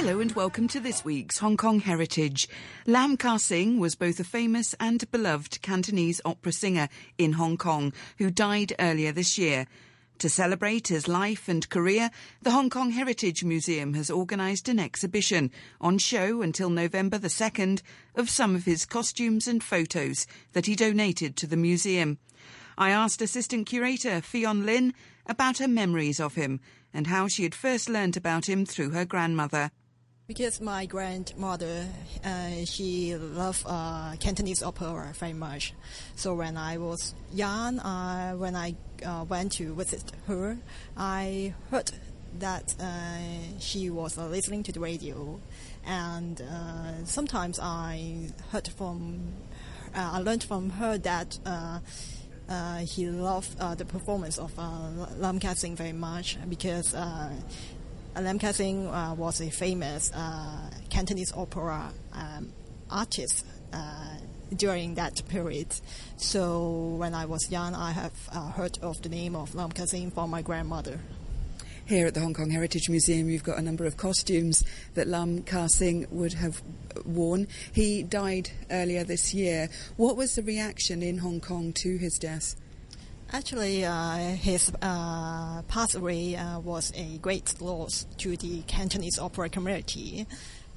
Hello and welcome to this week's Hong Kong Heritage. Lam Kar Sing was both a famous and beloved Cantonese opera singer in Hong Kong who died earlier this year. To celebrate his life and career, the Hong Kong Heritage Museum has organised an exhibition on show until November the 2nd of some of his costumes and photos that he donated to the museum. I asked Assistant Curator Fionn Lin about her memories of him and how she had first learnt about him through her grandmother. Because my grandmother, uh, she loved uh, Cantonese opera very much. So when I was young, uh, when I uh, went to visit her, I heard that uh, she was uh, listening to the radio, and sometimes I heard from, I learned from her that. he loved the performance of Lam Kar Sing very much because Lam Kar Sing uh, was a famous uh, Cantonese opera um, artist uh, during that period. So when I was young, I have uh, heard of the name of Lam Kar Sing from my grandmother. Here at the Hong Kong Heritage Museum, you've got a number of costumes that Lam Kar Sing would have worn. He died earlier this year. What was the reaction in Hong Kong to his death? Actually, uh, his uh, pass away uh, was a great loss to the Cantonese opera community.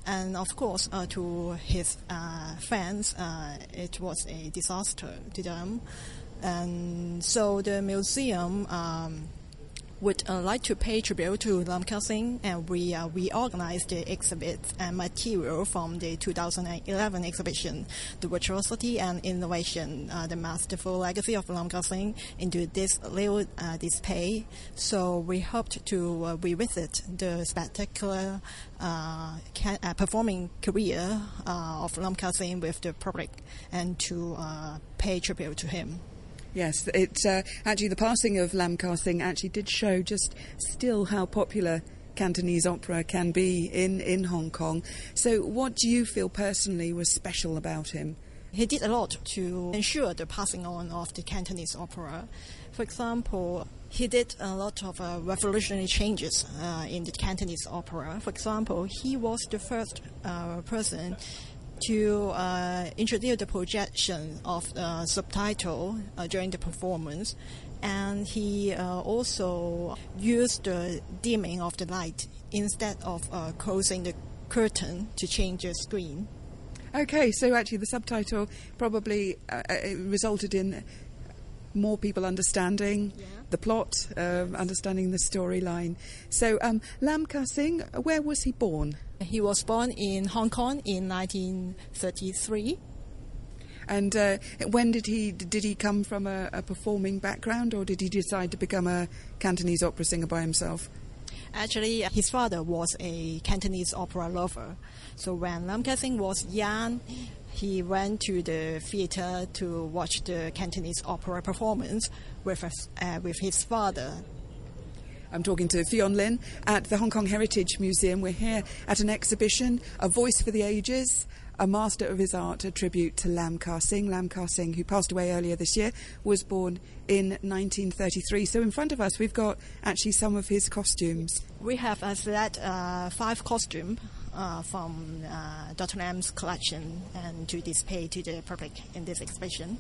And of course, uh, to his uh, fans, uh, it was a disaster to them. And so the museum um, would uh, like to pay tribute to Lam Kar Sing, and we uh, we organized the exhibit and material from the 2011 exhibition, The Virtuosity and Innovation, uh, the Masterful Legacy of Lam Kar Sing, into this little uh, display. So we hoped to uh, revisit the spectacular uh, can, performing career of Lam Kar Sing with the public and to pay tribute to him. Yes, it uh, actually the passing of Lam Kar Sing actually did show just still how popular Cantonese opera can be in, in Hong Kong. So, what do you feel personally was special about him? He did a lot to ensure the passing on of the Cantonese opera. For example, he did a lot of uh, revolutionary changes uh, in the Cantonese opera. For example, he was the first uh, person to uh, introduce the projection of the subtitle uh, during the performance, and he uh, also used the dimming of the light instead of uh, closing the curtain to change the screen. Okay, so actually the subtitle probably uh, uh, resulted in more people understanding yeah. the plot, um, understanding the storyline. So, um, Lam Kar Sing, where was he born? He was born in Hong Kong in 1933. And uh, when did he did he come from a, a, performing background, or did he decide to become a Cantonese opera singer by himself? Actually, his father was a Cantonese opera lover. So when Lam Kar Sing was young, he went to the theater to watch the Cantonese opera performance with uh, with his father. I'm talking to Fionn Lin at the Hong Kong Heritage Museum. We're here at an exhibition, A Voice for the Ages, a master of his art, a tribute to Lam Kar Sing. Lam Kar Sing, who passed away earlier this year, was born in 1933. So in front of us, we've got actually some of his costumes. We have as that uh, five costumes uh, from uh, Dr. Lam's collection and to display to the public in this exhibition.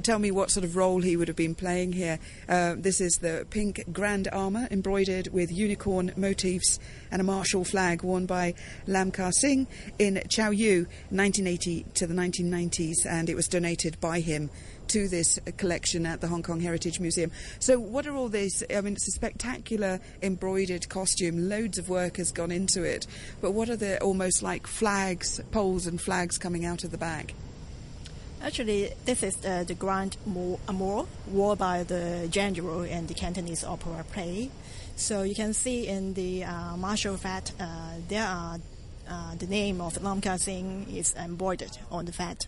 Tell me what sort of role he would have been playing here. Uh, this is the pink grand armour embroidered with unicorn motifs and a martial flag worn by Lam Kar Sing in Chow Yu 1980 to the 1990s, and it was donated by him to this collection at the Hong Kong Heritage Museum. So, what are all these? I mean, it's a spectacular embroidered costume, loads of work has gone into it, but what are the almost like flags, poles, and flags coming out of the back? Actually, this is uh, the Grand Armour worn by the general in the Cantonese opera play. So you can see in the uh, martial fat, uh, there are uh, the name of Lam Kar Sing is embroidered on the fat.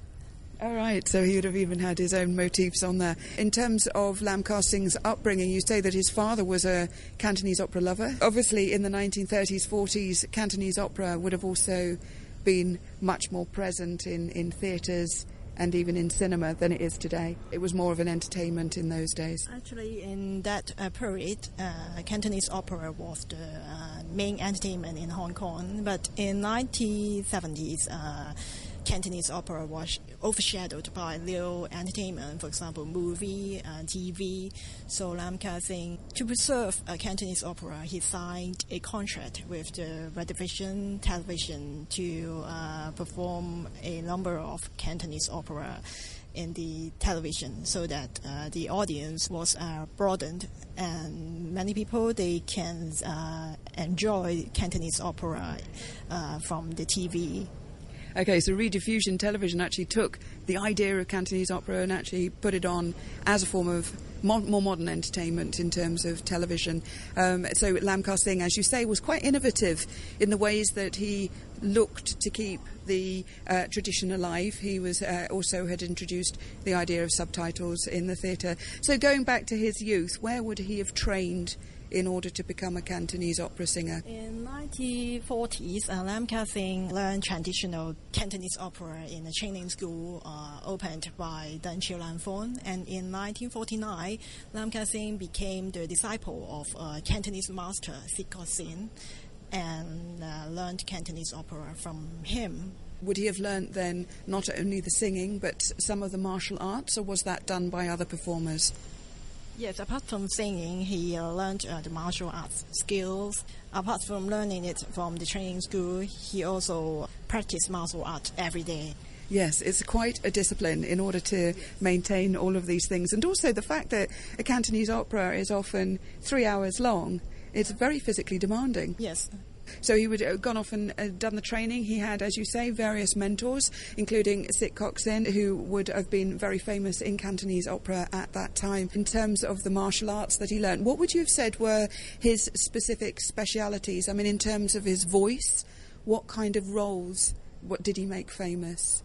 All right, so he would have even had his own motifs on there. In terms of Lam Kar Sing's upbringing, you say that his father was a Cantonese opera lover. Obviously, in the 1930s, 40s, Cantonese opera would have also been much more present in, in theatres and even in cinema than it is today. It was more of an entertainment in those days. Actually, in that uh, period, uh, Cantonese opera was the uh, main entertainment in Hong Kong. But in 1970s, uh, Cantonese opera was overshadowed by little entertainment, for example, movie and TV. So Lam Kar Sing, to preserve Cantonese opera, he signed a contract with the Rediffusion Television to uh, perform a number of Cantonese opera in the television so that uh, the audience was uh, broadened and many people they can uh, enjoy Cantonese opera uh, from the TV Okay, so Rediffusion Television actually took the idea of Cantonese opera and actually put it on as a form of more modern entertainment in terms of television. Um, so Lam Kar Sing, as you say, was quite innovative in the ways that he looked to keep the uh, tradition alive. He was uh, also had introduced the idea of subtitles in the theatre. So going back to his youth, where would he have trained in order to become a Cantonese opera singer? In 1940s, uh, Lam Kar Sing learned traditional Cantonese opera in a training school uh, opened by Deng Chiu Lan Fon. And in 1949, Lam Kar Sing became the disciple of uh, Cantonese master Sit Kok Sin and uh, learned Cantonese opera from him. Would he have learnt then not only the singing but some of the martial arts, or was that done by other performers? Yes, apart from singing, he uh, learned uh, the martial arts skills. Apart from learning it from the training school, he also practiced martial art every day. Yes, it's quite a discipline in order to maintain all of these things. And also the fact that a Cantonese opera is often three hours long, it's very physically demanding. Yes. So he would have uh, gone off and uh, done the training. He had, as you say, various mentors, including Sit Kok Sin, who would have been very famous in Cantonese opera at that time. In terms of the martial arts that he learned, what would you have said were his specific specialities? I mean, in terms of his voice, what kind of roles what did he make famous?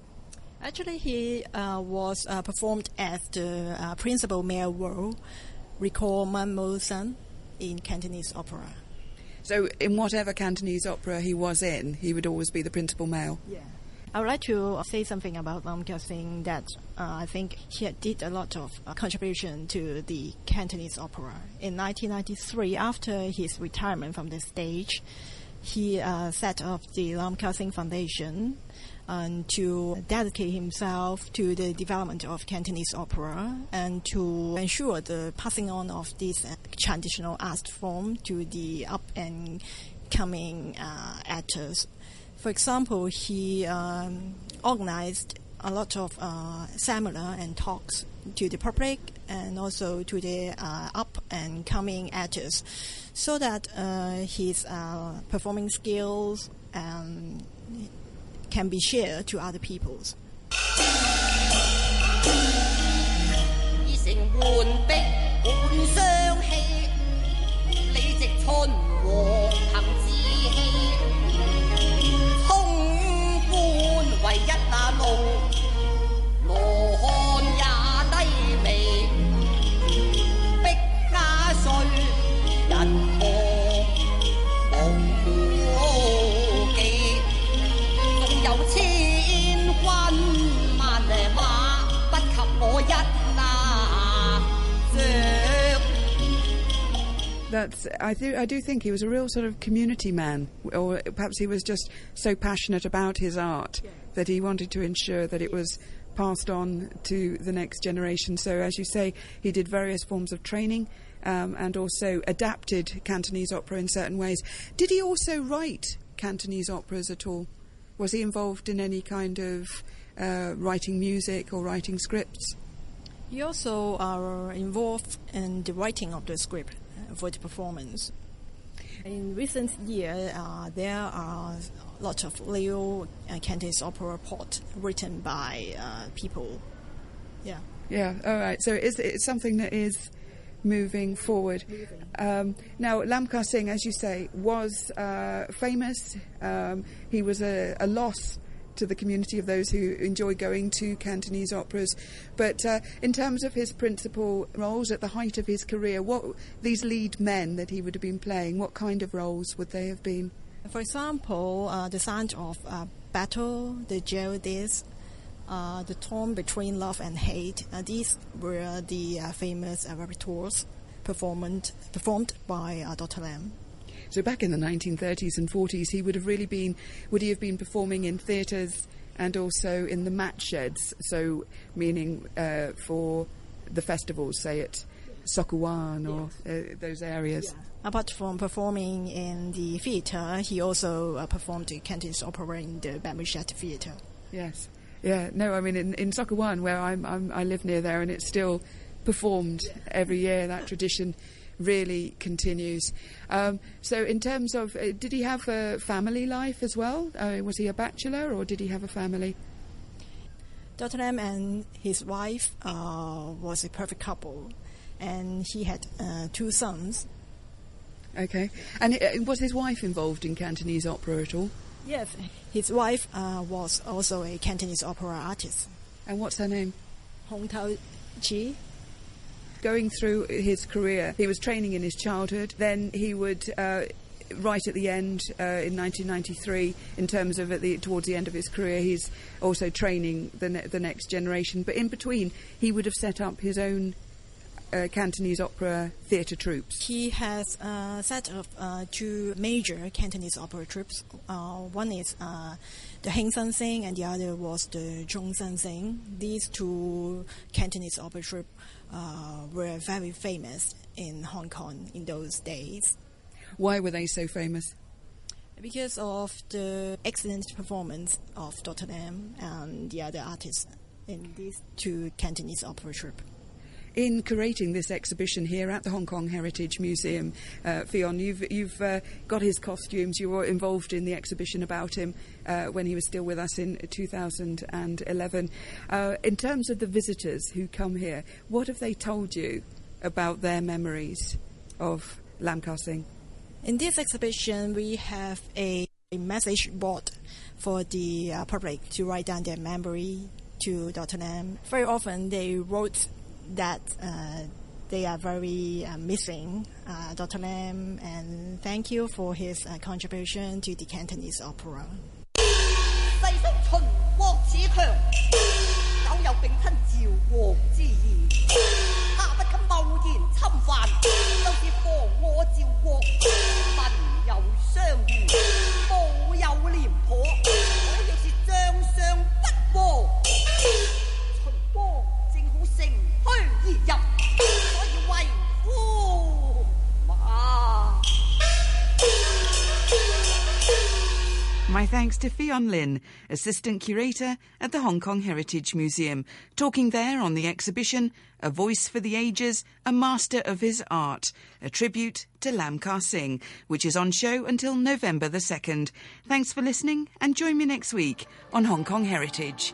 Actually, he uh, was uh, performed as the uh, principal male role, recall Man Mo Sang, in Cantonese opera. So, in whatever Cantonese opera he was in, he would always be the principal male. Yeah. I would like to say something about Lam Kar Sing that uh, I think he did a lot of uh, contribution to the Cantonese opera. In 1993, after his retirement from the stage, he uh, set up the Lam Kar Sing Foundation and to dedicate himself to the development of Cantonese opera and to ensure the passing on of this uh, traditional art form to the up and coming uh, actors. For example, he um, organized a lot of uh, seminar and talks to the public and also to the uh, up and coming actors so that uh, his uh, performing skills um, can be shared to other peoples. That's I do I do think he was a real sort of community man, or perhaps he was just so passionate about his art yes. that he wanted to ensure that it was passed on to the next generation. So, as you say, he did various forms of training. Um, and also adapted Cantonese opera in certain ways. Did he also write Cantonese operas at all? Was he involved in any kind of uh, writing music or writing scripts? He also are involved in the writing of the script for the performance. In recent years, uh, there are lots of Leo uh, Cantonese opera port written by uh, people. Yeah. Yeah. All right. So it's, it's something that is moving forward. Um, now, Lam Singh, as you say, was uh, famous. Um, he was a, a loss to the community of those who enjoy going to Cantonese operas. But uh, in terms of his principal roles at the height of his career, what these lead men that he would have been playing, what kind of roles would they have been? For example, uh, the sound of uh, Battle, the Geraldines, uh, The Torn Between Love and Hate. Uh, these were the uh, famous repertoires performed, performed by uh, Dr. Lam. So back in the 1930s and 40s, he would have really been, would he have been performing in theatres and also in the mat sheds? So meaning uh, for the festivals, say at Sok Kwu Wan or uh, those areas. Yeah. Apart from performing in the theatre, he also uh, performed the Cantonese opera in the Bamboo Shed Theatre. Yes. Yeah, no, I mean, in, in Sok where I'm, I'm, i live near there, and it's still performed every year, that tradition really continues. Um, so, in terms of, uh, did he have a family life as well? Uh, was he a bachelor or did he have a family? Dr. Lam and his wife uh, was a perfect couple, and he had uh, two sons. Okay. And uh, was his wife involved in Cantonese opera at all? Yes. His wife uh, was also a Cantonese opera artist. And what's her name? Hong Tao Chi. Going through his career, he was training in his childhood. Then he would. Uh, right at the end uh, in 1993, in terms of the, towards the end of his career, he's also training the, ne- the next generation. But in between, he would have set up his own uh, Cantonese opera theatre troupes? He has uh, set up uh, two major Cantonese opera troupes. Uh, one is uh, the Hing San Sing, and the other was the Zhong San Sing. These two Cantonese opera troupes uh, were very famous in Hong Kong in those days. Why were they so famous? Because of the excellent performance of Dr. Lam and the other artists in these two Cantonese opera troupes in curating this exhibition here at the Hong Kong Heritage Museum, uh, Fionn, you've, you've uh, got his costumes. You were involved in the exhibition about him uh, when he was still with us in 2011. Uh, in terms of the visitors who come here, what have they told you about their memories of Lam Kar Sing? In this exhibition, we have a, a message board for the uh, public to write down their memory to Dr. Lam. Very often, they wrote that uh, they are very uh, missing uh, Dr. Lam, and thank you for his uh, contribution to the Cantonese opera. My thanks to Fionn Lin, Assistant Curator at the Hong Kong Heritage Museum, talking there on the exhibition A Voice for the Ages, A Master of His Art, a tribute to Lam Kar Sing, which is on show until November the 2nd. Thanks for listening and join me next week on Hong Kong Heritage.